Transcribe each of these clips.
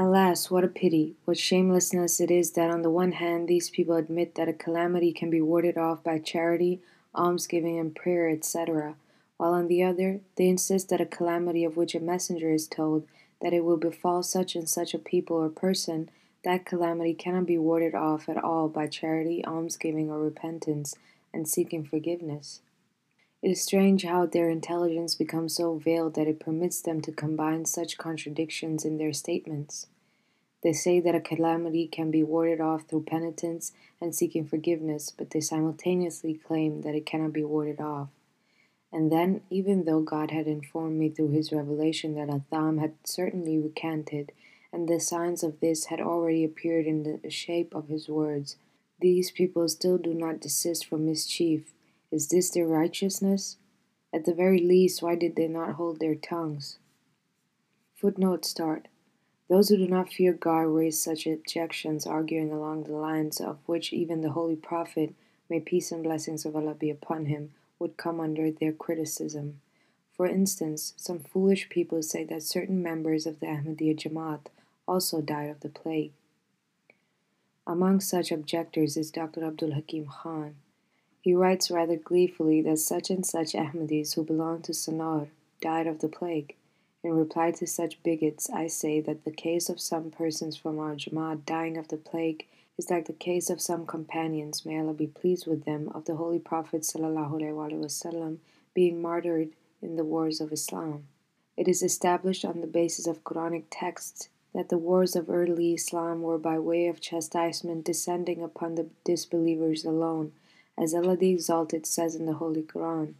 Alas, what a pity, what shamelessness it is that on the one hand these people admit that a calamity can be warded off by charity, almsgiving, and prayer, etc., while on the other they insist that a calamity of which a messenger is told that it will befall such and such a people or person, that calamity cannot be warded off at all by charity, almsgiving, or repentance and seeking forgiveness. It is strange how their intelligence becomes so veiled that it permits them to combine such contradictions in their statements. They say that a calamity can be warded off through penitence and seeking forgiveness, but they simultaneously claim that it cannot be warded off. And then, even though God had informed me through his revelation that Atham had certainly recanted, and the signs of this had already appeared in the shape of his words, these people still do not desist from mischief is this their righteousness? At the very least, why did they not hold their tongues? Footnote start. Those who do not fear God raise such objections, arguing along the lines of which even the Holy Prophet, may peace and blessings of Allah be upon him, would come under their criticism. For instance, some foolish people say that certain members of the Ahmadiyya Jamaat also died of the plague. Among such objectors is Dr. Abdul Hakim Khan. He writes rather gleefully that such and such Ahmadis who belong to Sanar died of the plague. In reply to such bigots, I say that the case of some persons from our Jamaat dying of the plague is like the case of some companions, may Allah be pleased with them, of the Holy Prophet wasallam being martyred in the wars of Islam. It is established on the basis of Quranic texts that the wars of early Islam were by way of chastisement descending upon the disbelievers alone as Allah the Exalted says in the Holy Quran.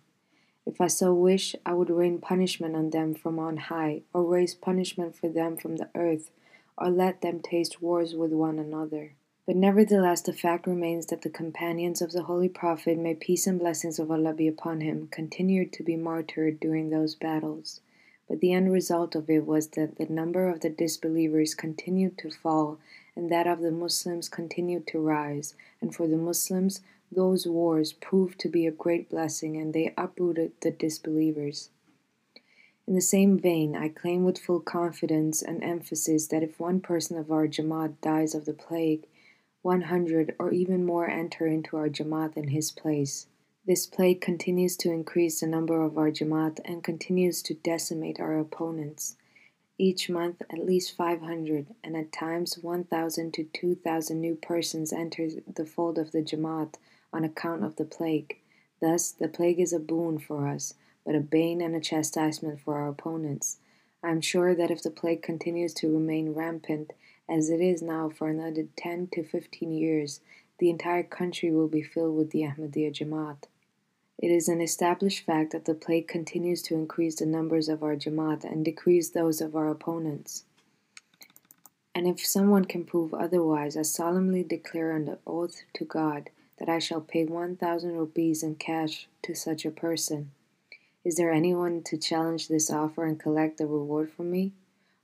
If I so wish, I would rain punishment on them from on high, or raise punishment for them from the earth, or let them taste wars with one another. But nevertheless, the fact remains that the companions of the Holy Prophet, may peace and blessings of Allah be upon him, continued to be martyred during those battles. But the end result of it was that the number of the disbelievers continued to fall, and that of the Muslims continued to rise, and for the Muslims, those wars proved to be a great blessing and they uprooted the disbelievers. In the same vein, I claim with full confidence and emphasis that if one person of our Jamaat dies of the plague, 100 or even more enter into our Jamaat in his place. This plague continues to increase the number of our Jamaat and continues to decimate our opponents. Each month, at least 500 and at times 1,000 to 2,000 new persons enter the fold of the Jamaat on account of the plague. Thus, the plague is a boon for us, but a bane and a chastisement for our opponents. I am sure that if the plague continues to remain rampant, as it is now for another 10 to 15 years, the entire country will be filled with the Ahmadiyya Jamaat. It is an established fact that the plague continues to increase the numbers of our Jamaat and decrease those of our opponents. And if someone can prove otherwise, I solemnly declare under oath to God that I shall pay 1,000 rupees in cash to such a person. Is there anyone to challenge this offer and collect the reward from me?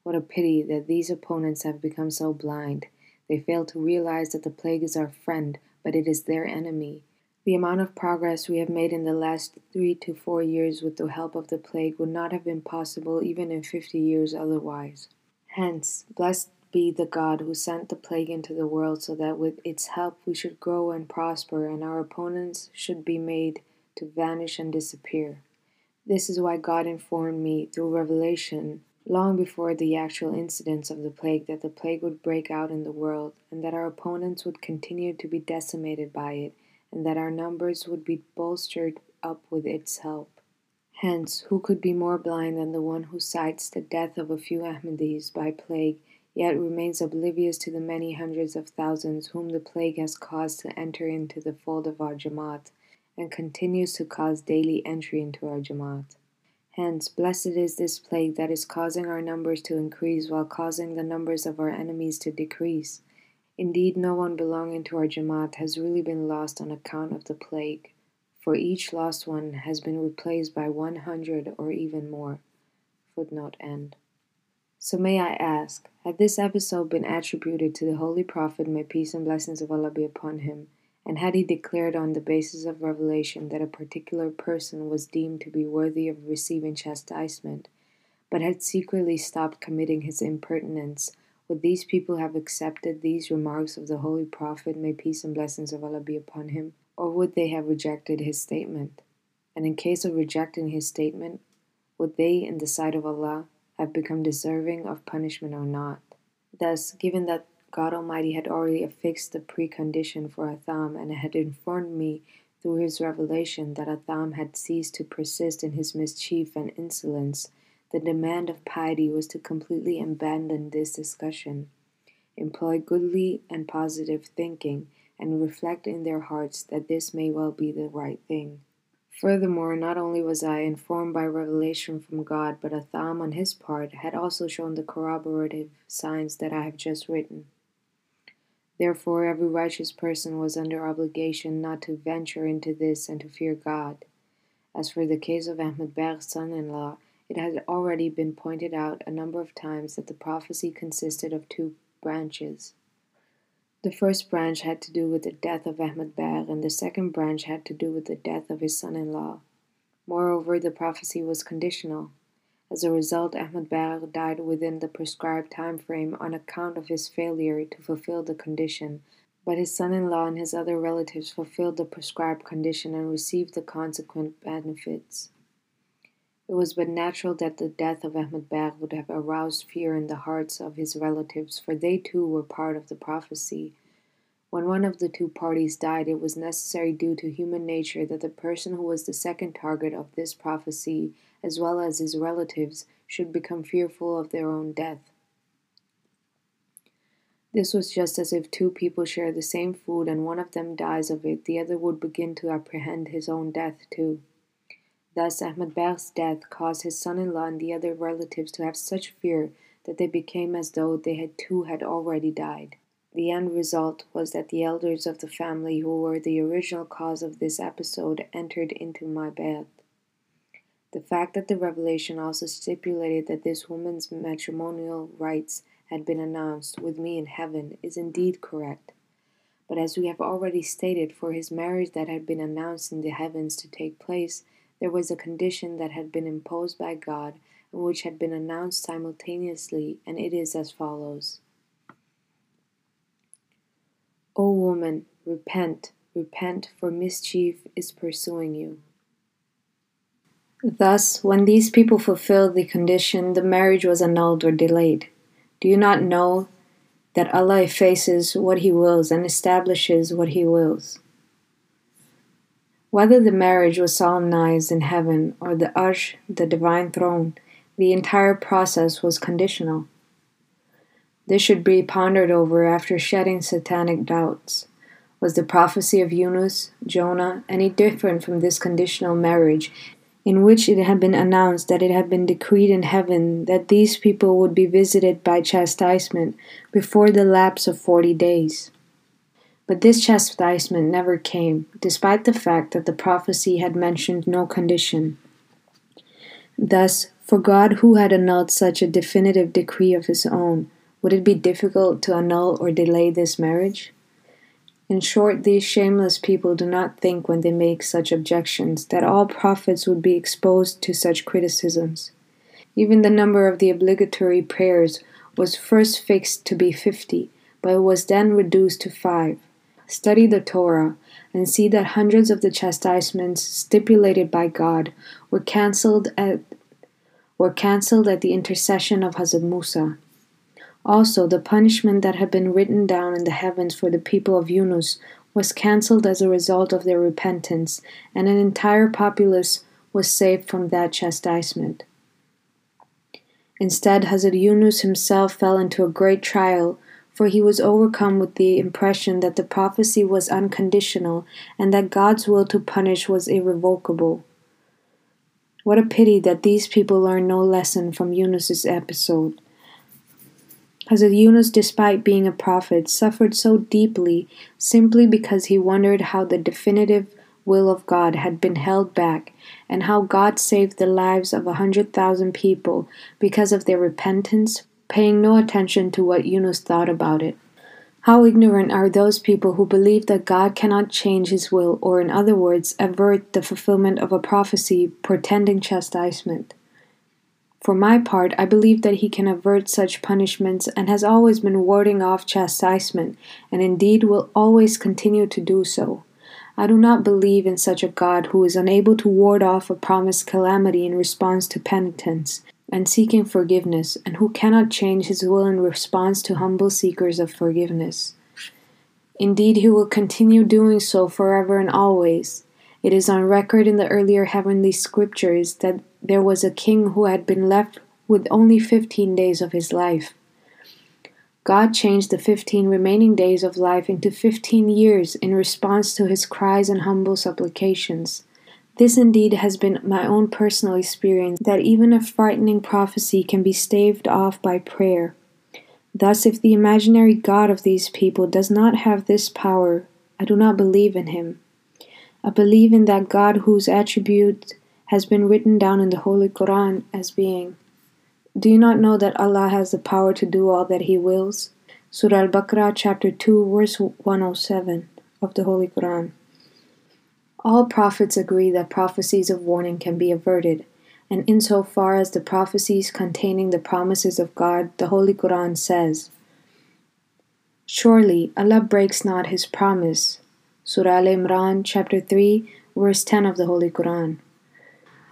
What a pity that these opponents have become so blind. They fail to realize that the plague is our friend, but it is their enemy. The amount of progress we have made in the last three to four years with the help of the plague would not have been possible even in fifty years otherwise. Hence, blessed be the God who sent the plague into the world so that with its help we should grow and prosper and our opponents should be made to vanish and disappear. This is why God informed me through revelation long before the actual incidents of the plague that the plague would break out in the world and that our opponents would continue to be decimated by it and that our numbers would be bolstered up with its help. Hence, who could be more blind than the one who cites the death of a few Ahmadis by plague yet remains oblivious to the many hundreds of thousands whom the plague has caused to enter into the fold of our Jamaat, and continues to cause daily entry into our Jamaat. Hence, blessed is this plague that is causing our numbers to increase while causing the numbers of our enemies to decrease. Indeed, no one belonging to our Jamaat has really been lost on account of the plague, for each lost one has been replaced by 100 or even more. Footnote end. So may I ask, had this episode been attributed to the Holy Prophet, may peace and blessings of Allah be upon him, and had he declared on the basis of revelation that a particular person was deemed to be worthy of receiving chastisement, but had secretly stopped committing his impertinence, Would these people have accepted these remarks of the Holy Prophet, may peace and blessings of Allah be upon him, or would they have rejected his statement? And in case of rejecting his statement, would they, in the sight of Allah, have become deserving of punishment or not? Thus, given that God Almighty had already affixed the precondition for Atham and had informed me through his revelation that Atham had ceased to persist in his mischief and insolence, the demand of piety was to completely abandon this discussion, employ goodly and positive thinking, and reflect in their hearts that this may well be the right thing. Furthermore, not only was I informed by revelation from God, but Atham on his part had also shown the corroborative signs that I have just written. Therefore, every righteous person was under obligation not to venture into this and to fear God. As for the case of Ahmed Beg's son in law, it has already been pointed out a number of times that the prophecy consisted of two branches. The first branch had to do with the death of Ahmed Beg, and the second branch had to do with the death of his son in law. Moreover, the prophecy was conditional. As a result, Ahmed Beg died within the prescribed time frame on account of his failure to fulfill the condition, but his son in law and his other relatives fulfilled the prescribed condition and received the consequent benefits. It was but natural that the death of Ahmed Beg would have aroused fear in the hearts of his relatives, for they too were part of the prophecy. When one of the two parties died, it was necessary due to human nature that the person who was the second target of this prophecy, as well as his relatives, should become fearful of their own death. This was just as if two people share the same food and one of them dies of it, the other would begin to apprehend his own death too. Thus, Ahmed Beg's death caused his son in law and the other relatives to have such fear that they became as though they had too had already died. The end result was that the elders of the family, who were the original cause of this episode, entered into my bed. The fact that the revelation also stipulated that this woman's matrimonial rights had been announced with me in heaven is indeed correct. But as we have already stated, for his marriage that had been announced in the heavens to take place, there was a condition that had been imposed by God and which had been announced simultaneously, and it is as follows O woman, repent, repent, for mischief is pursuing you. Thus, when these people fulfilled the condition, the marriage was annulled or delayed. Do you not know that Allah effaces what He wills and establishes what He wills? Whether the marriage was solemnized in heaven or the Arsh, the divine throne, the entire process was conditional. This should be pondered over after shedding satanic doubts. Was the prophecy of Yunus, Jonah, any different from this conditional marriage, in which it had been announced that it had been decreed in heaven that these people would be visited by chastisement before the lapse of forty days? But this chastisement never came, despite the fact that the prophecy had mentioned no condition. Thus, for God, who had annulled such a definitive decree of his own, would it be difficult to annul or delay this marriage? In short, these shameless people do not think when they make such objections that all prophets would be exposed to such criticisms. Even the number of the obligatory prayers was first fixed to be fifty, but it was then reduced to five. Study the Torah and see that hundreds of the chastisements stipulated by God were cancelled at were cancelled at the intercession of Hazrat Musa. Also, the punishment that had been written down in the heavens for the people of Yunus was cancelled as a result of their repentance, and an entire populace was saved from that chastisement. Instead, Hazrat Yunus himself fell into a great trial for he was overcome with the impression that the prophecy was unconditional and that God's will to punish was irrevocable. What a pity that these people learned no lesson from Yunus's episode. Hazrat Yunus, despite being a prophet, suffered so deeply simply because he wondered how the definitive will of God had been held back and how God saved the lives of a hundred thousand people because of their repentance, paying no attention to what Yunus thought about it. How ignorant are those people who believe that God cannot change his will, or in other words, avert the fulfillment of a prophecy portending chastisement. For my part, I believe that he can avert such punishments and has always been warding off chastisement, and indeed will always continue to do so. I do not believe in such a God who is unable to ward off a promised calamity in response to penitence and seeking forgiveness, and who cannot change his will in response to humble seekers of forgiveness. Indeed, he will continue doing so forever and always. It is on record in the earlier heavenly scriptures that there was a king who had been left with only 15 days of his life. God changed the 15 remaining days of life into 15 years in response to his cries and humble supplications. This indeed has been my own personal experience that even a frightening prophecy can be staved off by prayer. Thus, if the imaginary God of these people does not have this power, I do not believe in him. I believe in that God whose attribute has been written down in the Holy Quran as being. Do you not know that Allah has the power to do all that He wills? Surah Al Baqarah, chapter 2, verse 107 of the Holy Quran. All prophets agree that prophecies of warning can be averted, and insofar as the prophecies containing the promises of God, the Holy Quran says, Surely Allah breaks not His promise, Surah Al Imran, chapter 3, verse 10 of the Holy Quran.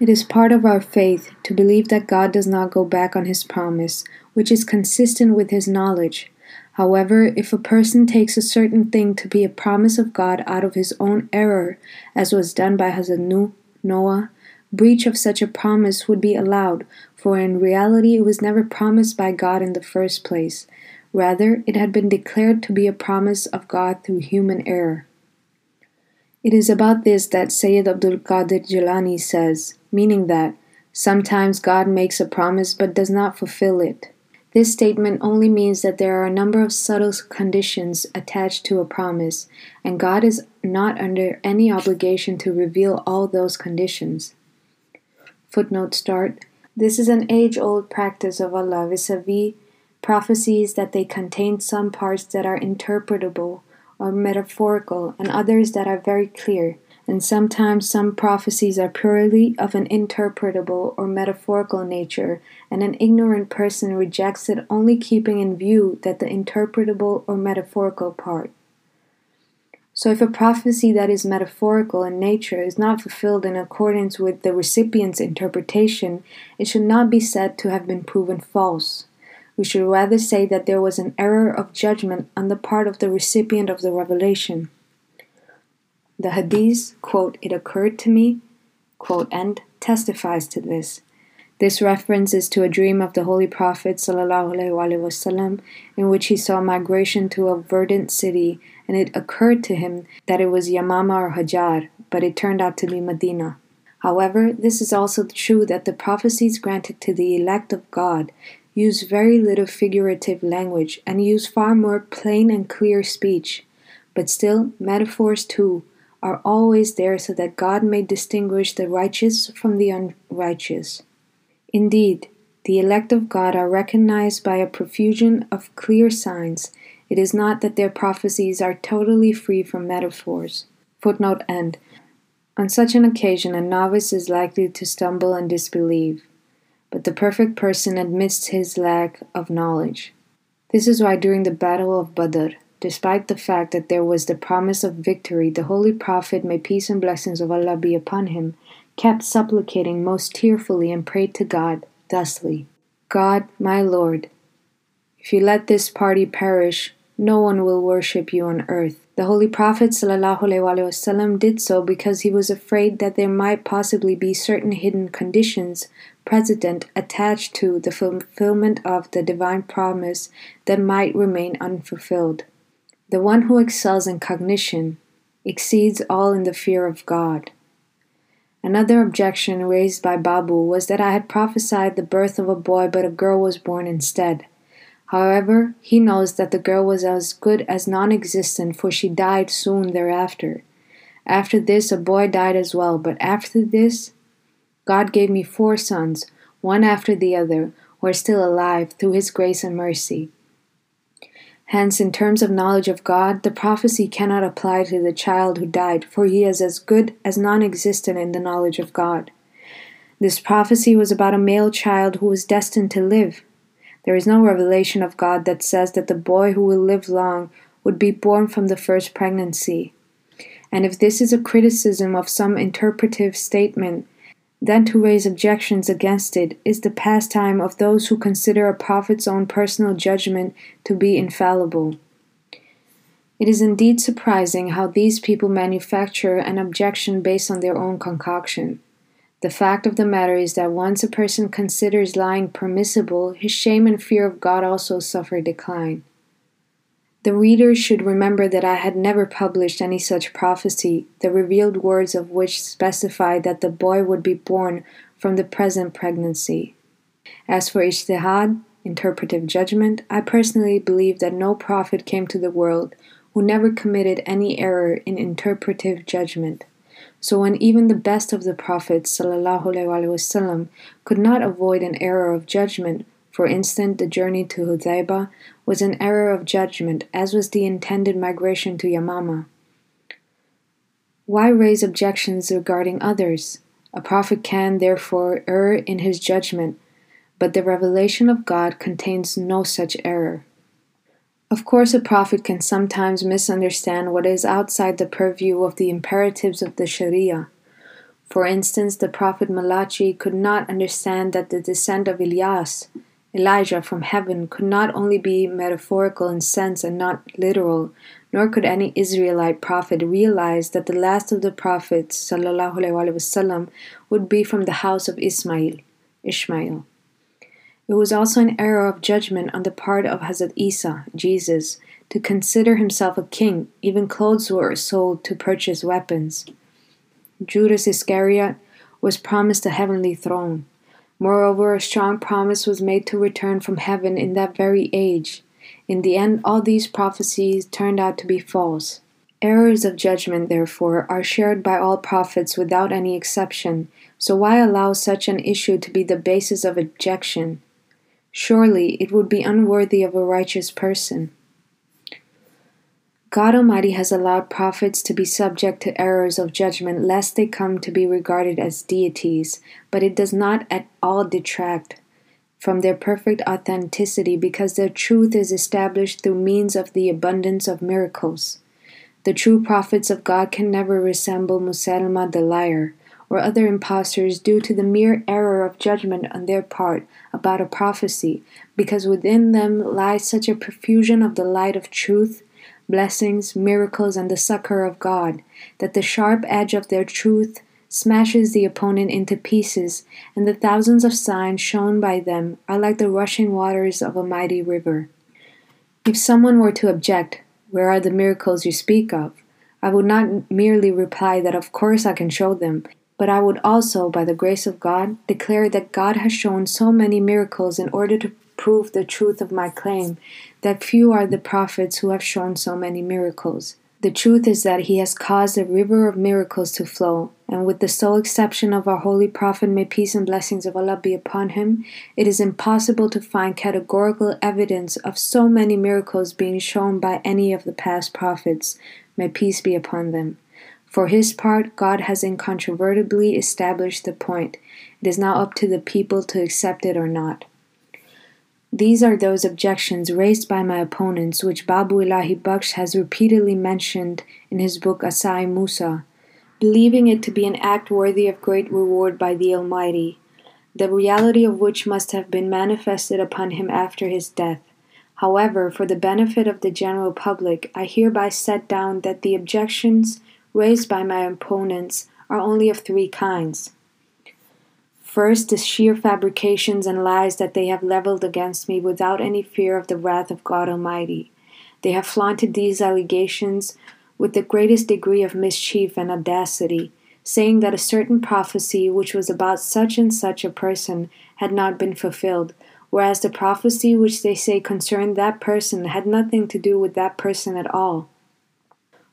It is part of our faith to believe that God does not go back on His promise, which is consistent with His knowledge. However, if a person takes a certain thing to be a promise of God out of his own error, as was done by Hazrat Noah, breach of such a promise would be allowed, for in reality it was never promised by God in the first place. Rather, it had been declared to be a promise of God through human error. It is about this that Sayyid Abdul Qadir Jilani says, meaning that sometimes God makes a promise but does not fulfill it. This statement only means that there are a number of subtle conditions attached to a promise, and God is not under any obligation to reveal all those conditions. Footnote start. This is an age old practice of Allah vis a vis prophecies that they contain some parts that are interpretable or metaphorical, and others that are very clear, and sometimes some prophecies are purely of an interpretable or metaphorical nature, and an ignorant person rejects it only keeping in view that the interpretable or metaphorical part. So, if a prophecy that is metaphorical in nature is not fulfilled in accordance with the recipient's interpretation, it should not be said to have been proven false. We should rather say that there was an error of judgment on the part of the recipient of the revelation. The Hadith, quote, it occurred to me, quote, and testifies to this. This reference is to a dream of the Holy Prophet وسلم, in which he saw migration to a verdant city, and it occurred to him that it was Yamama or Hajar, but it turned out to be Medina. However, this is also true that the prophecies granted to the elect of God use very little figurative language and use far more plain and clear speech. But still, metaphors too are always there so that God may distinguish the righteous from the unrighteous. Indeed, the elect of God are recognized by a profusion of clear signs. It is not that their prophecies are totally free from metaphors. Footnote end. On such an occasion, a novice is likely to stumble and disbelieve but the perfect person admits his lack of knowledge. This is why during the Battle of Badr, despite the fact that there was the promise of victory, the Holy Prophet, may peace and blessings of Allah be upon him, kept supplicating most tearfully and prayed to God thusly God, my Lord, if you let this party perish, no one will worship you on earth. The Holy Prophet ﷺ did so because he was afraid that there might possibly be certain hidden conditions precedent attached to the fulfillment of the divine promise that might remain unfulfilled. The one who excels in cognition exceeds all in the fear of God. Another objection raised by Babu was that I had prophesied the birth of a boy, but a girl was born instead. However, he knows that the girl was as good as non existent, for she died soon thereafter. After this, a boy died as well, but after this, God gave me four sons, one after the other, who are still alive through His grace and mercy. Hence, in terms of knowledge of God, the prophecy cannot apply to the child who died, for he is as good as non existent in the knowledge of God. This prophecy was about a male child who was destined to live. There is no revelation of God that says that the boy who will live long would be born from the first pregnancy. And if this is a criticism of some interpretive statement, then to raise objections against it is the pastime of those who consider a prophet's own personal judgment to be infallible. It is indeed surprising how these people manufacture an objection based on their own concoction. The fact of the matter is that once a person considers lying permissible, his shame and fear of God also suffer decline. The reader should remember that I had never published any such prophecy, the revealed words of which specify that the boy would be born from the present pregnancy. As for Ijtihad, interpretive judgment, I personally believe that no prophet came to the world who never committed any error in interpretive judgment. So when even the best of the prophets وسلم, could not avoid an error of judgment, for instance the journey to Hudaybah was an error of judgment, as was the intended migration to Yamama. Why raise objections regarding others? A prophet can, therefore, err in his judgment, but the revelation of God contains no such error. Of course, a prophet can sometimes misunderstand what is outside the purview of the imperatives of the Sharia. For instance, the prophet Malachi could not understand that the descent of Elias, Elijah from heaven, could not only be metaphorical in sense and not literal, nor could any Israelite prophet realize that the last of the prophets وسلم, would be from the house of Ismail, Ishmael. It was also an error of judgment on the part of Hazrat Isa, Jesus, to consider himself a king. Even clothes were sold to purchase weapons. Judas Iscariot was promised a heavenly throne. Moreover, a strong promise was made to return from heaven in that very age. In the end, all these prophecies turned out to be false. Errors of judgment, therefore, are shared by all prophets without any exception, so why allow such an issue to be the basis of objection? Surely it would be unworthy of a righteous person. God Almighty has allowed prophets to be subject to errors of judgment lest they come to be regarded as deities, but it does not at all detract from their perfect authenticity because their truth is established through means of the abundance of miracles. The true prophets of God can never resemble Musaylama the liar, or other impostors due to the mere error of judgment on their part about a prophecy, because within them lies such a profusion of the light of truth, blessings, miracles, and the succor of God, that the sharp edge of their truth smashes the opponent into pieces, and the thousands of signs shown by them are like the rushing waters of a mighty river. If someone were to object, Where are the miracles you speak of? I would not merely reply that of course I can show them, but I would also, by the grace of God, declare that God has shown so many miracles in order to prove the truth of my claim that few are the prophets who have shown so many miracles. The truth is that he has caused a river of miracles to flow, and with the sole exception of our holy prophet, may peace and blessings of Allah be upon him, it is impossible to find categorical evidence of so many miracles being shown by any of the past prophets, may peace be upon them. For his part, God has incontrovertibly established the point. It is now up to the people to accept it or not. These are those objections raised by my opponents, which Babu Ilahi Baksh has repeatedly mentioned in his book Asai Musa, believing it to be an act worthy of great reward by the Almighty, the reality of which must have been manifested upon him after his death. However, for the benefit of the general public, I hereby set down that the objections raised by my opponents are only of three kinds. First, the sheer fabrications and lies that they have leveled against me without any fear of the wrath of God Almighty. They have flaunted these allegations with the greatest degree of mischief and audacity, saying that a certain prophecy which was about such and such a person had not been fulfilled, whereas the prophecy which they say concerned that person had nothing to do with that person at all.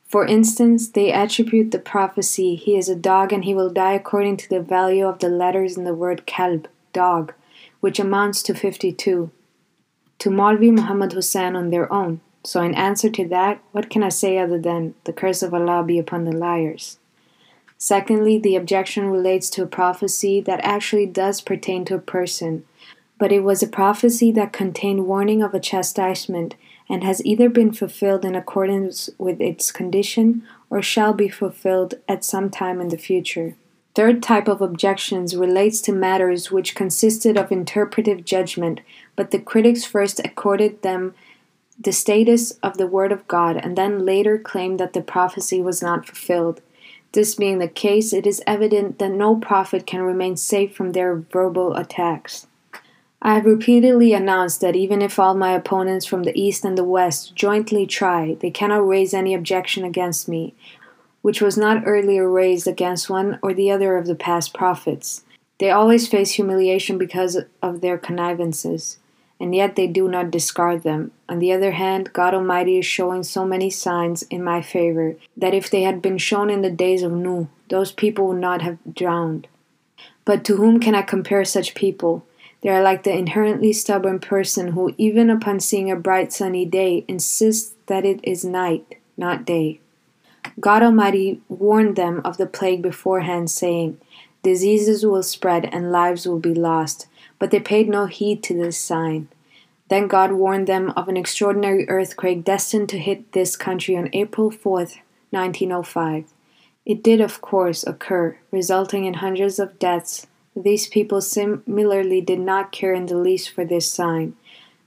For instance, they attribute the prophecy, He is a dog and he will die according to the value of the letters in the word kalb, dog, which amounts to 52, to Maulvi Muhammad Hussain on their own. So, in answer to that, what can I say other than, The curse of Allah be upon the liars? Secondly, the objection relates to a prophecy that actually does pertain to a person, but it was a prophecy that contained warning of a chastisement and has either been fulfilled in accordance with its condition or shall be fulfilled at some time in the future. Third type of objections relates to matters which consisted of interpretive judgment, but the critics first accorded them the status of the Word of God and then later claimed that the prophecy was not fulfilled. This being the case, it is evident that no prophet can remain safe from their verbal attacks. I have repeatedly announced that even if all my opponents from the East and the West jointly try, they cannot raise any objection against me, which was not earlier raised against one or the other of the past prophets. They always face humiliation because of their connivances, and yet they do not discard them. On the other hand, God Almighty is showing so many signs in my favor that if they had been shown in the days of Nuh, those people would not have drowned. But to whom can I compare such people? They are like the inherently stubborn person who, even upon seeing a bright sunny day, insists that it is night, not day. God Almighty warned them of the plague beforehand, saying, Diseases will spread and lives will be lost, but they paid no heed to this sign. Then God warned them of an extraordinary earthquake destined to hit this country on April 4th, 1905. It did, of course, occur, resulting in hundreds of deaths these people similarly did not care in the least for this sign.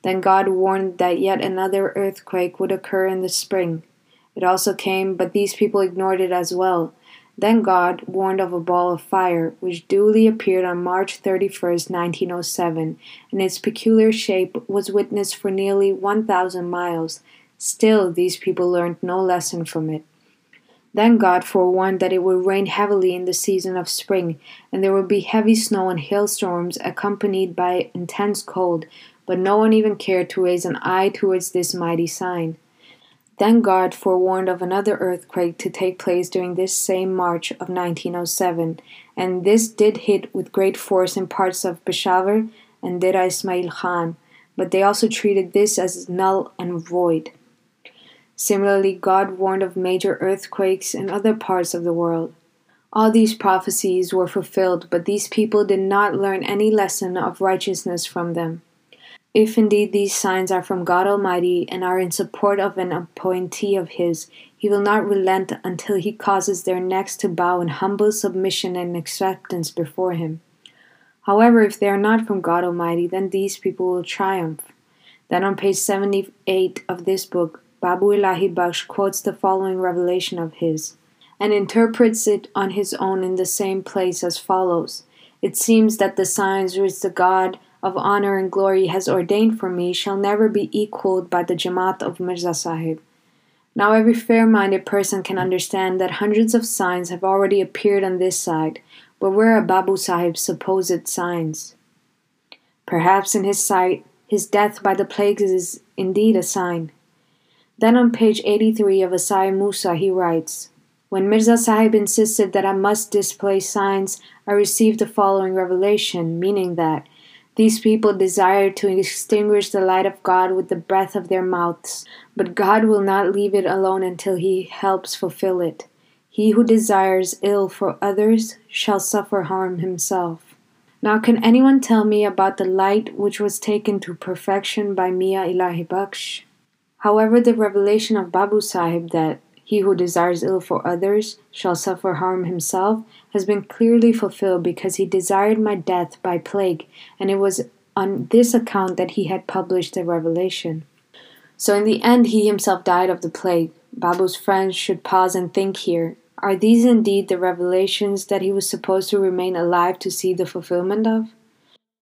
Then God warned that yet another earthquake would occur in the spring. It also came, but these people ignored it as well. Then God warned of a ball of fire, which duly appeared on March 31, 1907, and its peculiar shape was witnessed for nearly 1,000 miles. Still, these people learned no lesson from it. Then God forewarned that it would rain heavily in the season of spring, and there would be heavy snow and hailstorms accompanied by intense cold, but no one even cared to raise an eye towards this mighty sign. Then God forewarned of another earthquake to take place during this same March of 1907, and this did hit with great force in parts of Peshawar and Dera Ismail Khan, but they also treated this as null and void. Similarly, God warned of major earthquakes in other parts of the world. All these prophecies were fulfilled, but these people did not learn any lesson of righteousness from them. If indeed these signs are from God Almighty and are in support of an appointee of His, He will not relent until He causes their necks to bow in humble submission and acceptance before Him. However, if they are not from God Almighty, then these people will triumph. Then on page 78 of this book, Babu Ilahi Baksh quotes the following revelation of his and interprets it on his own in the same place as follows It seems that the signs which the God of honor and glory has ordained for me shall never be equaled by the Jamaat of Mirza Sahib. Now, every fair minded person can understand that hundreds of signs have already appeared on this side, but where are Babu Sahib's supposed signs? Perhaps in his sight, his death by the plagues is indeed a sign. Then on page 83 of Asai Musa he writes, When Mirza Sahib insisted that I must display signs, I received the following revelation, meaning that these people desire to extinguish the light of God with the breath of their mouths, but God will not leave it alone until He helps fulfill it. He who desires ill for others shall suffer harm himself. Now, can anyone tell me about the light which was taken to perfection by Mia Ilahi Baksh? However, the revelation of Babu Sahib that he who desires ill for others shall suffer harm himself has been clearly fulfilled because he desired my death by plague, and it was on this account that he had published the revelation. So, in the end, he himself died of the plague. Babu's friends should pause and think here. Are these indeed the revelations that he was supposed to remain alive to see the fulfillment of?